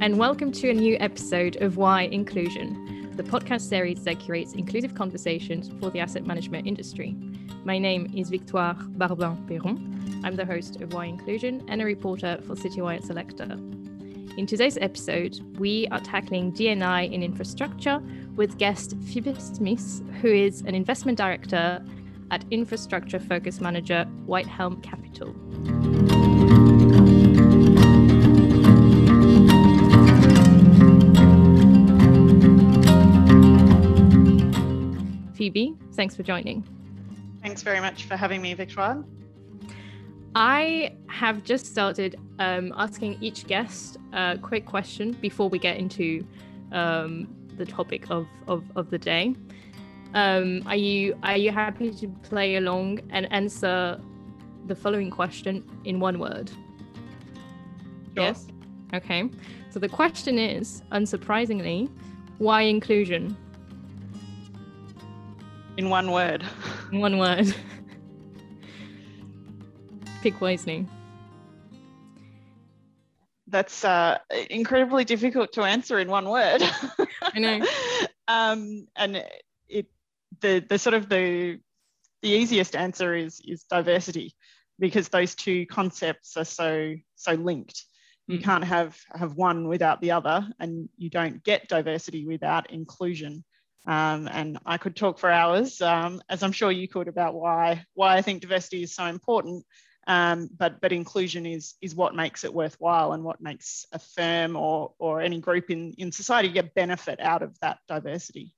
and welcome to a new episode of Why Inclusion, the podcast series that curates inclusive conversations for the asset management industry. My name is Victoire Barbin Perron. I'm the host of Why Inclusion and a reporter for Citywire Selector. In today's episode, we are tackling DNI in infrastructure with guest Phoebe Smith, who is an investment director at infrastructure focus manager Whitehelm Capital. Phoebe, thanks for joining. Thanks very much for having me, Victoire. I have just started um, asking each guest a quick question before we get into um, the topic of, of, of the day. Um, are you are you happy to play along and answer the following question in one word? Sure. Yes. Okay. So the question is, unsurprisingly, why inclusion? In one word. In one word. Pick wisely. That's uh, incredibly difficult to answer in one word. I know. um, and it the the sort of the the easiest answer is is diversity because those two concepts are so so linked you Mm. can't have have one without the other and you don't get diversity without inclusion um, and i could talk for hours um, as i'm sure you could about why why i think diversity is so important um, but but inclusion is is what makes it worthwhile and what makes a firm or or any group in in society get benefit out of that diversity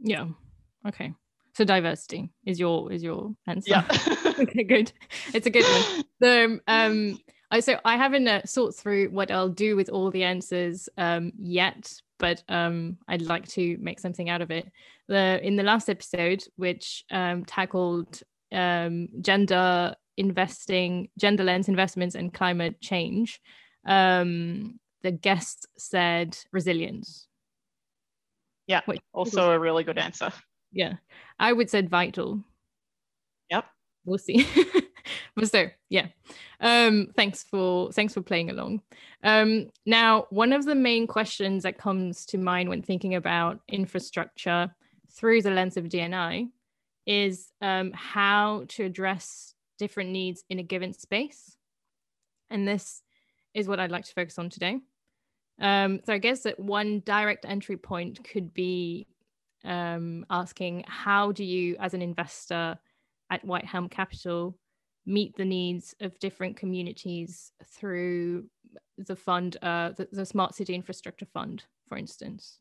Yeah. Okay. So diversity is your is your answer. yeah okay, good. It's a good one. So um I so I haven't uh, thought through what I'll do with all the answers um yet, but um I'd like to make something out of it. The in the last episode, which um tackled um gender investing, gender lens investments and climate change, um the guest said resilience. Yeah, Wait, also a really good answer yeah i would say vital Yep. we'll see so yeah. Um thanks for thanks for playing along. Um now one of the main questions that comes to mind when thinking about infrastructure through the lens of dni is um, how to address different needs in a given space. And this is what i'd like to focus on today. Um, so i guess that one direct entry point could be um, asking how do you, as an investor at Whitehelm Capital, meet the needs of different communities through the fund, uh, the, the Smart City Infrastructure Fund, for instance?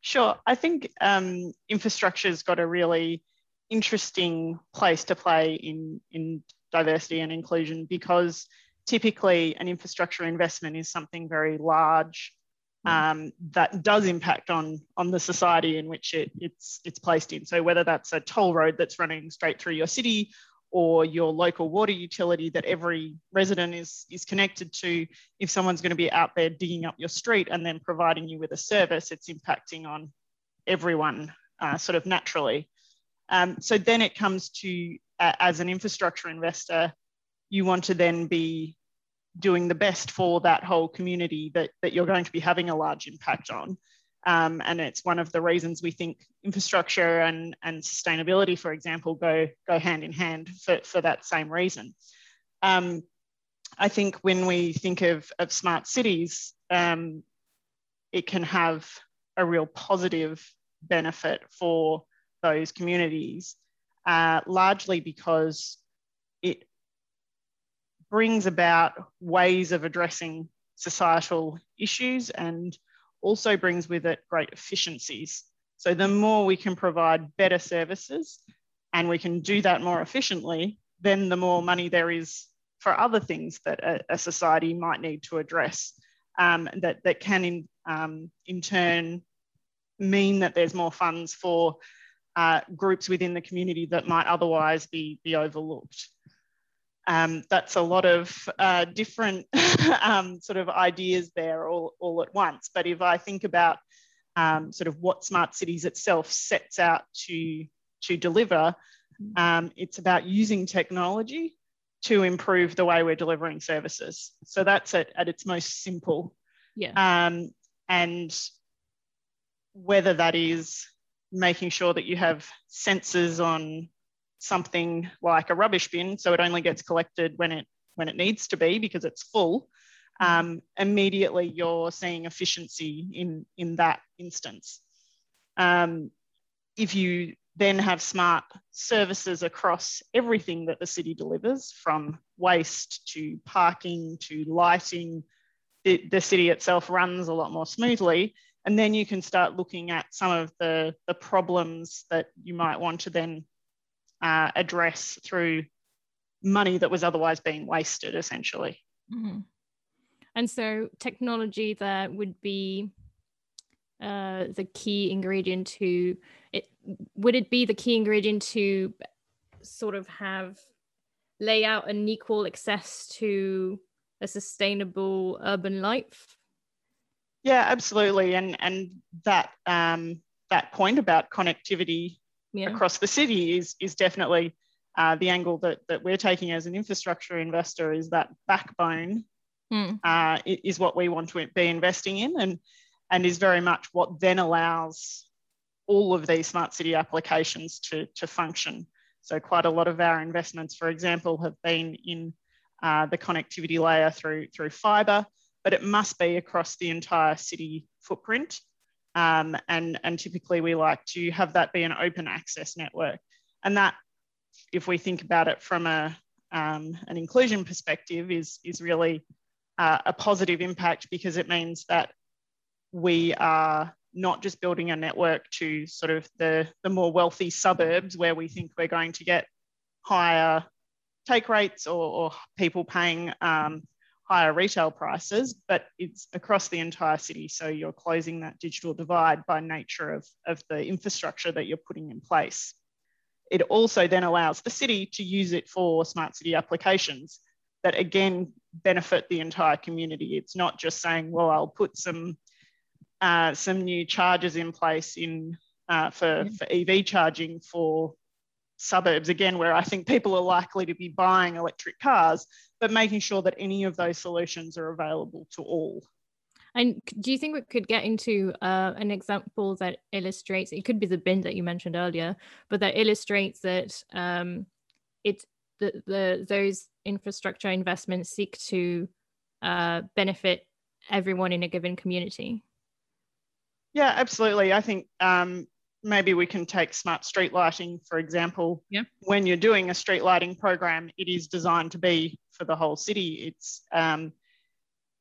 Sure. I think um, infrastructure's got a really interesting place to play in, in diversity and inclusion because typically an infrastructure investment is something very large um, that does impact on, on the society in which it, it's, it's placed in. So whether that's a toll road that's running straight through your city or your local water utility that every resident is, is connected to, if someone's going to be out there digging up your street and then providing you with a service, it's impacting on everyone uh, sort of naturally. Um, so then it comes to, uh, as an infrastructure investor, you want to then be doing the best for that whole community that, that you're going to be having a large impact on. Um, and it's one of the reasons we think infrastructure and, and sustainability, for example, go, go hand in hand for, for that same reason. Um, I think when we think of, of smart cities, um, it can have a real positive benefit for those communities, uh, largely because it brings about ways of addressing societal issues and also brings with it great efficiencies. So the more we can provide better services and we can do that more efficiently, then the more money there is for other things that a, a society might need to address um, that, that can in, um, in turn mean that there's more funds for uh, groups within the community that might otherwise be, be overlooked. Um, that's a lot of uh, different um, sort of ideas there all, all at once. But if I think about um, sort of what Smart Cities itself sets out to, to deliver, um, it's about using technology to improve the way we're delivering services. So that's at, at its most simple. Yeah. Um, and whether that is making sure that you have sensors on something like a rubbish bin so it only gets collected when it when it needs to be because it's full mm-hmm. um, immediately you're seeing efficiency in in that instance um, if you then have smart services across everything that the city delivers from waste to parking to lighting the, the city itself runs a lot more smoothly and then you can start looking at some of the, the problems that you might want to then uh, address through money that was otherwise being wasted, essentially. Mm-hmm. And so, technology that would be uh, the key ingredient to it. Would it be the key ingredient to sort of have lay out an equal access to a sustainable urban life? Yeah, absolutely. And and that um, that point about connectivity yeah. across the city is is definitely uh, the angle that that we're taking as an infrastructure investor is that backbone mm. uh, is what we want to be investing in and and is very much what then allows all of these smart city applications to, to function. So quite a lot of our investments, for example, have been in uh, the connectivity layer through, through fibre, but it must be across the entire city footprint. Um, and, and typically we like to have that be an open access network. And that, if we think about it from a, um, an inclusion perspective, is, is really uh, a positive impact because it means that we are not just building a network to sort of the, the more wealthy suburbs where we think we're going to get higher take rates or, or people paying um, higher retail prices, but it's across the entire city. So you're closing that digital divide by nature of, of the infrastructure that you're putting in place. It also then allows the city to use it for smart city applications that again benefit the entire community. It's not just saying, well, I'll put some uh, some new charges in place in uh, for, for EV charging for suburbs, again, where I think people are likely to be buying electric cars, but making sure that any of those solutions are available to all. And do you think we could get into uh, an example that illustrates? It could be the bin that you mentioned earlier, but that illustrates that um, it's the, the those infrastructure investments seek to uh, benefit everyone in a given community. Yeah, absolutely. I think um, maybe we can take smart street lighting, for example. Yeah. When you're doing a street lighting program, it is designed to be for the whole city. It's um,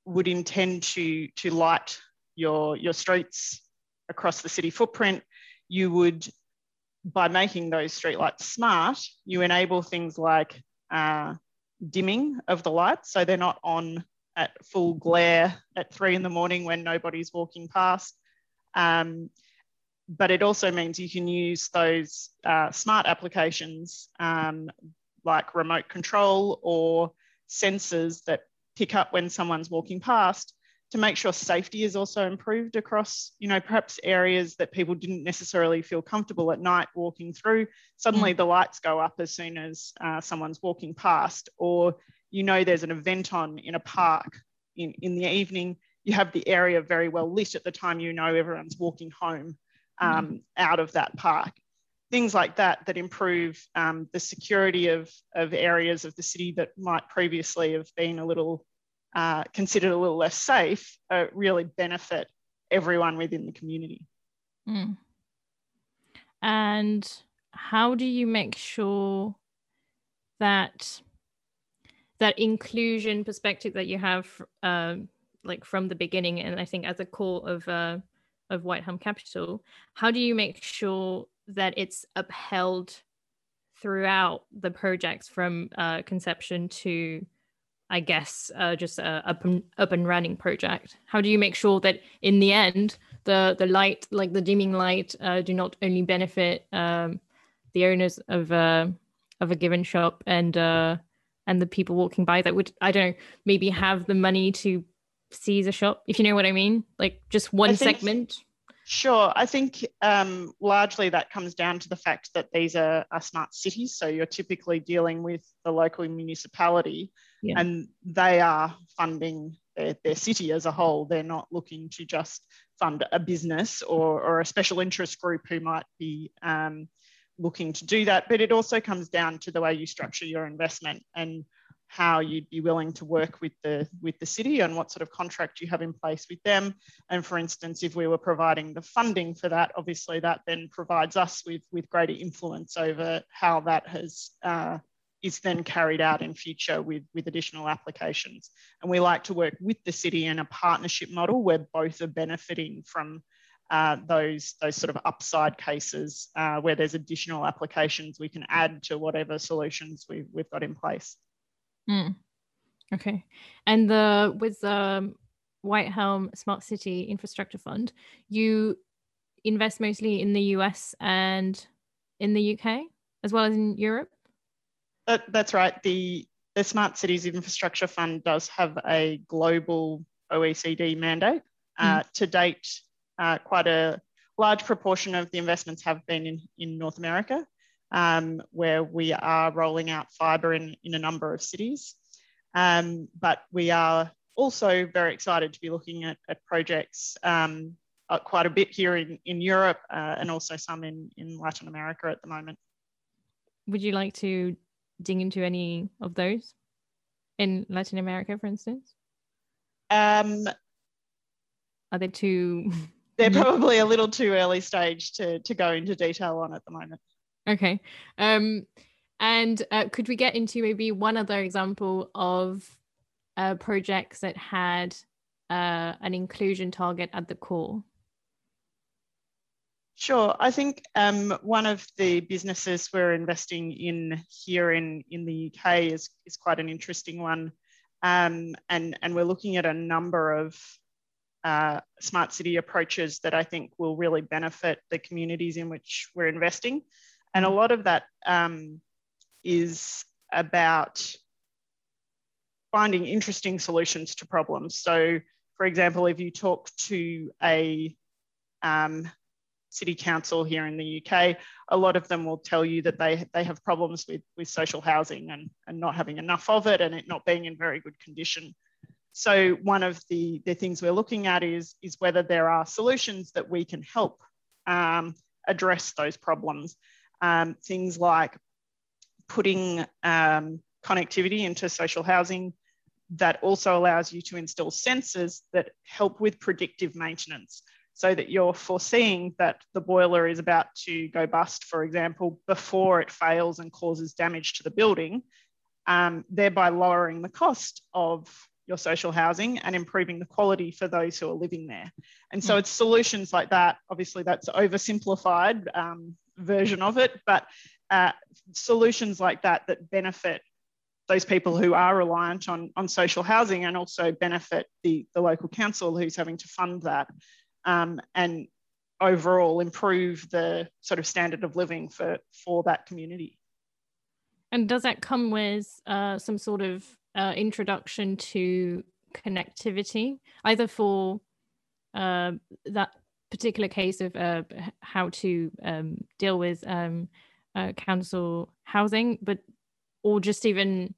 would intend to to light your your streets across the city footprint. You would, by making those street lights smart, you enable things like uh, dimming of the lights, so they're not on at full glare at three in the morning when nobody's walking past. Um, but it also means you can use those uh, smart applications um, like remote control or sensors that pick up when someone's walking past to make sure safety is also improved across, you know, perhaps areas that people didn't necessarily feel comfortable at night walking through. Suddenly mm. the lights go up as soon as uh, someone's walking past, or you know there's an event on in a park in, in the evening. You have the area very well lit at the time you know everyone's walking home um, mm. out of that park. Things like that that improve um, the security of, of areas of the city that might previously have been a little uh, considered a little less safe uh, really benefit everyone within the community. Mm. And how do you make sure that that inclusion perspective that you have uh, like from the beginning and i think as a core of uh, of Whitehelm Capital, how do you make sure that it's upheld throughout the projects from uh, conception to, I guess, uh, just a up and, up and running project? How do you make sure that in the end, the the light, like the dimming light, uh, do not only benefit um, the owners of uh, of a given shop and uh, and the people walking by that would I don't know maybe have the money to sees a shop, if you know what I mean, like just one think, segment. Sure. I think um, largely that comes down to the fact that these are, are, smart cities. So you're typically dealing with the local municipality yeah. and they are funding their, their city as a whole. They're not looking to just fund a business or, or a special interest group who might be um, looking to do that. But it also comes down to the way you structure your investment and how you'd be willing to work with the with the city and what sort of contract you have in place with them. And for instance, if we were providing the funding for that, obviously that then provides us with with greater influence over how that has uh, is then carried out in future with, with additional applications. And we like to work with the city in a partnership model where both are benefiting from uh, those, those sort of upside cases uh, where there's additional applications we can add to whatever solutions we've, we've got in place. Mm. Okay. And the with the Whitehelm Smart City Infrastructure Fund, you invest mostly in the US and in the UK as well as in Europe? That, that's right. The, the Smart Cities Infrastructure Fund does have a global OECD mandate. Uh, mm. To date, uh, quite a large proportion of the investments have been in, in North America, um, where we are rolling out fibre in, in a number of cities. Um, but we are also very excited to be looking at, at projects um, uh, quite a bit here in, in Europe uh, and also some in, in Latin America at the moment. Would you like to dig into any of those in Latin America, for instance? Um, Are they too? They're probably a little too early stage to to go into detail on at the moment. Okay. Um, and uh, could we get into maybe one other example of uh, projects that had uh, an inclusion target at the core? Sure. I think um, one of the businesses we're investing in here in, in the UK is, is quite an interesting one. Um, and, and we're looking at a number of uh, smart city approaches that I think will really benefit the communities in which we're investing. And a lot of that um, is about finding interesting solutions to problems. So, for example, if you talk to a um, city council here in the UK, a lot of them will tell you that they, they have problems with, with social housing and, and not having enough of it and it not being in very good condition. So one of the, the things we're looking at is, is whether there are solutions that we can help um, address those problems. Um, things like putting um, connectivity into social housing that also allows you to install sensors that help with predictive maintenance so that you're foreseeing that the boiler is about to go bust, for example, before it fails and causes damage to the building, um, thereby lowering the cost of your social housing and improving the quality for those who are living there. And so mm. it's solutions like that. Obviously, that's oversimplified um, version of it, but uh, solutions like that that benefit those people who are reliant on, on social housing and also benefit the, the local council who's having to fund that um, and overall improve the sort of standard of living for for that community. And does that come with uh, some sort of uh, introduction to connectivity, either for uh, that particular case of uh, how to um, deal with um, uh, council housing, but or just even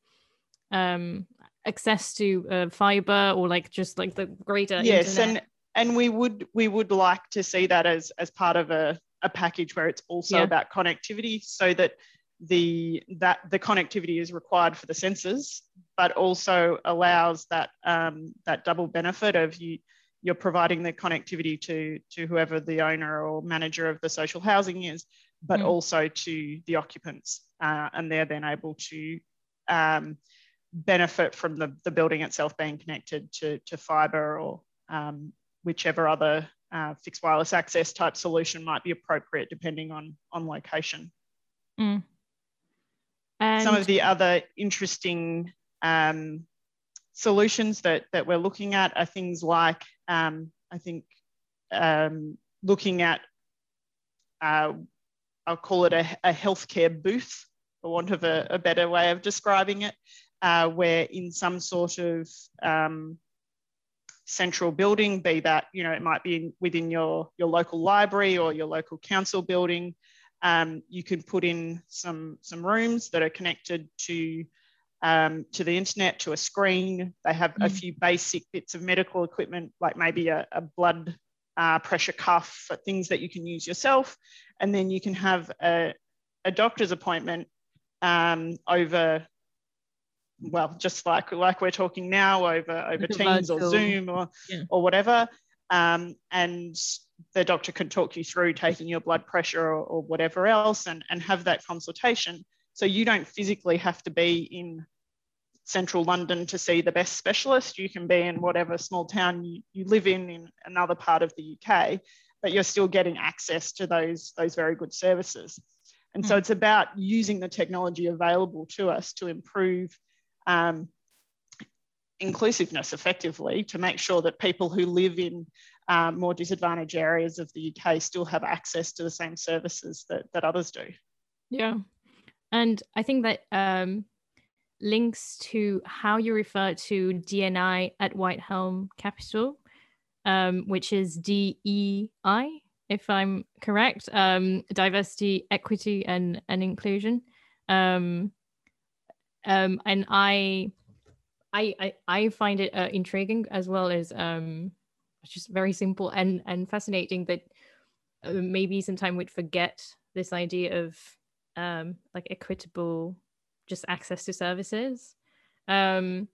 um, access to uh, fiber or like just like the greater yes, internet? and and we would we would like to see that as as part of a, a package where it's also yeah. about connectivity so that the that the connectivity is required for the sensors but also allows that um, that double benefit of you you're providing the connectivity to to whoever the owner or manager of the social housing is but mm. also to the occupants uh, and they're then able to um, benefit from the, the building itself being connected to, to fibre or um, whichever other uh, fixed wireless access type solution might be appropriate depending on, on location. Mm. And Some of the other interesting um, solutions that, that we're looking at are things like, um, I think, um, looking at, uh, I'll call it a, a healthcare booth, for want of a, a better way of describing it, uh, where in some sort of um, central building, be that, you know, it might be in, within your, your local library or your local council building. Um, you can put in some, some rooms that are connected to um, to the internet, to a screen. They have mm. a few basic bits of medical equipment, like maybe a, a blood uh, pressure cuff, things that you can use yourself. And then you can have a, a doctor's appointment um, over, well, just like, like we're talking now, over, over Teams or Zoom or, yeah. or whatever. Um, and the doctor can talk you through taking your blood pressure or, or whatever else and, and have that consultation. So you don't physically have to be in central London to see the best specialist. You can be in whatever small town you, you live in in another part of the UK, but you're still getting access to those, those very good services. And so hmm. it's about using the technology available to us to improve um, inclusiveness effectively to make sure that people who live in um, more disadvantaged areas of the UK still have access to the same services that, that others do. Yeah. And I think that um, links to how you refer to DNI at Whitehelm Capital, um, which is DEI, if I'm correct, um, diversity, equity, and, and inclusion. Um, um, and I, I, I, I find it uh, intriguing as well as um, just very simple and, and fascinating that uh, maybe sometime we'd forget this idea of um, like equitable just access to services. Um,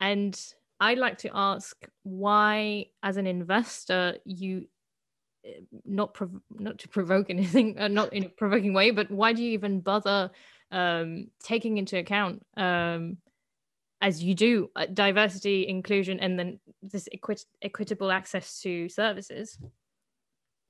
and i'd like to ask why as an investor you eh, not prov- not to provoke anything uh, not in a provoking way but why do you even bother um, taking into account um, as you do uh, diversity inclusion and then this equit- equitable access to services?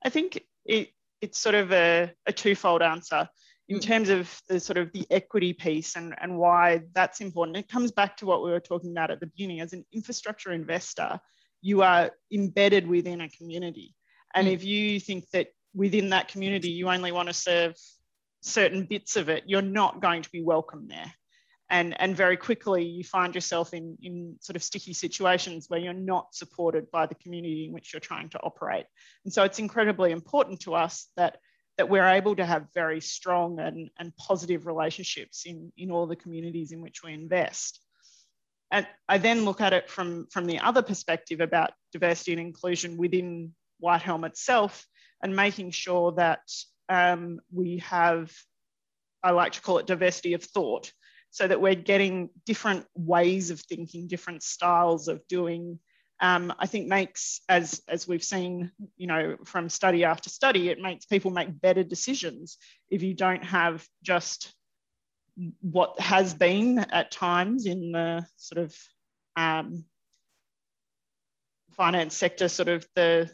I think it, it's sort of a, a twofold answer in mm. terms of the sort of the equity piece and, and why that's important, it comes back to what we were talking about at the beginning. As an infrastructure investor, you are embedded within a community. And mm. if you think that within that community you only want to serve certain bits of it, you're not going to be welcome there. And, and very quickly you find yourself in, in sort of sticky situations where you're not supported by the community in which you're trying to operate. And so it's incredibly important to us that that we're able to have very strong and, and positive relationships in, in all the communities in which we invest. And I then look at it from, from the other perspective about diversity and inclusion within Whitehelm itself and making sure that um, we have, I like to call it diversity of thought, so that we're getting different ways of thinking, different styles of doing um, I think makes, as, as we've seen, you know, from study after study, it makes people make better decisions if you don't have just what has been at times in the sort of um, finance sector, sort of the,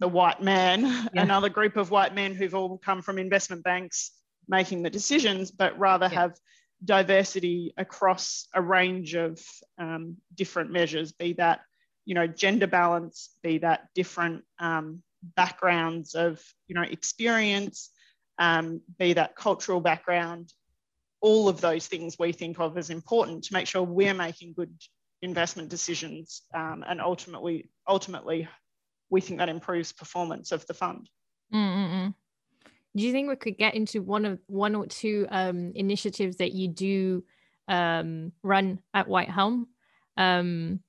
the white man, yeah. another group of white men who've all come from investment banks making the decisions, but rather yeah. have diversity across a range of um, different measures, be that you know, gender balance, be that different um, backgrounds of, you know, experience, um, be that cultural background, all of those things we think of as important to make sure we're making good investment decisions um, and ultimately, ultimately, we think that improves performance of the fund. Do you think we could get into one of one or two um, initiatives that you do um, run at Whitehelm? Um,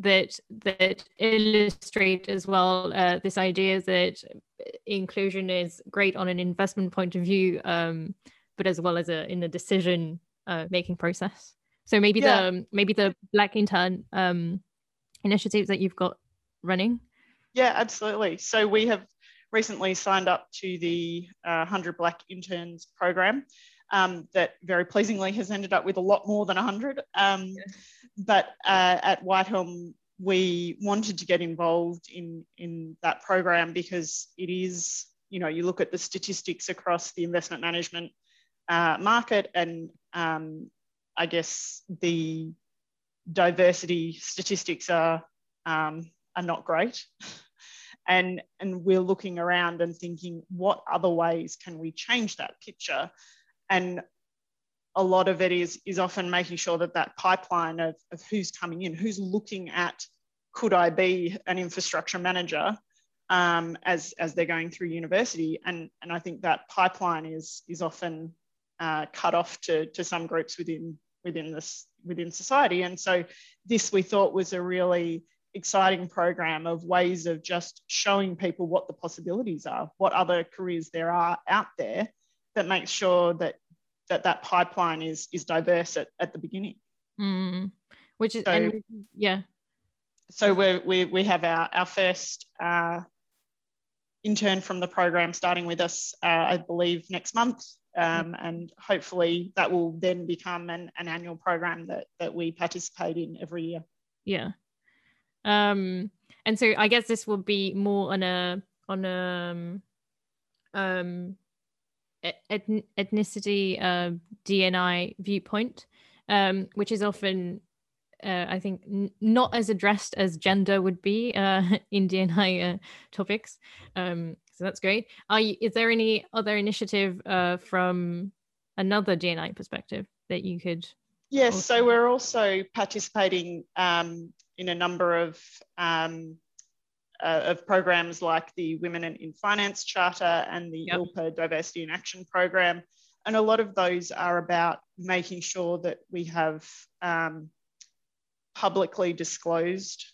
that that illustrate as well uh, this idea that inclusion is great on an investment point of view, um, but as well as a in the decision uh, making process. So maybe yeah. the um, maybe the Black Intern um, initiatives that you've got running. Yeah, absolutely. So we have recently signed up to the uh, 100 Black Interns program. Um, that very pleasingly has ended up with a lot more than 100. Um, yeah but uh, at Whitehelm, we wanted to get involved in, in that program because it is, you know, you look at the statistics across the investment management uh, market and um, I guess the diversity statistics are, um, are not great. and, and we're looking around and thinking, what other ways can we change that picture? And a lot of it is, is often making sure that that pipeline of, of who's coming in, who's looking at could I be an infrastructure manager um, as, as they're going through university. And, and I think that pipeline is, is often uh, cut off to, to some groups within within this within society. And so this we thought was a really exciting program of ways of just showing people what the possibilities are, what other careers there are out there that makes sure that that, that pipeline is is diverse at, at the beginning. Mm. Which is so, and, yeah. So we we we have our our first uh, intern from the program starting with us, uh, I believe, next month. Um, and hopefully that will then become an, an annual program that, that we participate in every year. Yeah. Um, and so I guess this will be more on a on a um, um ethnicity uh, DNI viewpoint, um, which is often uh, I think n- not as addressed as gender would be uh, in DNI uh, topics. Um, so that's great. Are you, is there any other initiative uh, from another DNI perspective that you could? Yes, also- so we're also participating um, in a number of um, uh, of programs like the Women in Finance Charter and the yep. ILPA Diversity in Action Program. And a lot of those are about making sure that we have um, publicly disclosed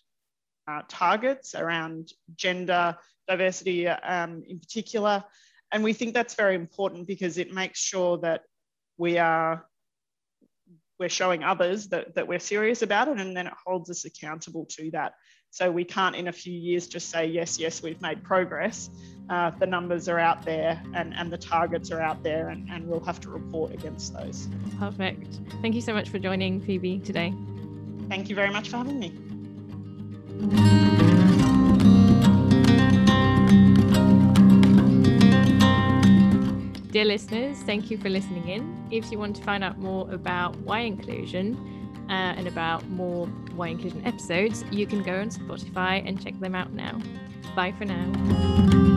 uh, targets around gender diversity um, in particular. And we think that's very important because it makes sure that we are we're showing others that, that we're serious about it and then it holds us accountable to that. So we can't in a few years just say, yes, yes, we've made progress. Uh, the numbers are out there and, and the targets are out there and, and we'll have to report against those. Perfect. Thank you so much for joining Phoebe today. Thank you very much for having me. Dear listeners, thank you for listening in. If you want to find out more about why Inclusion uh, and about more why Inclusion episodes, you can go on Spotify and check them out now. Bye for now.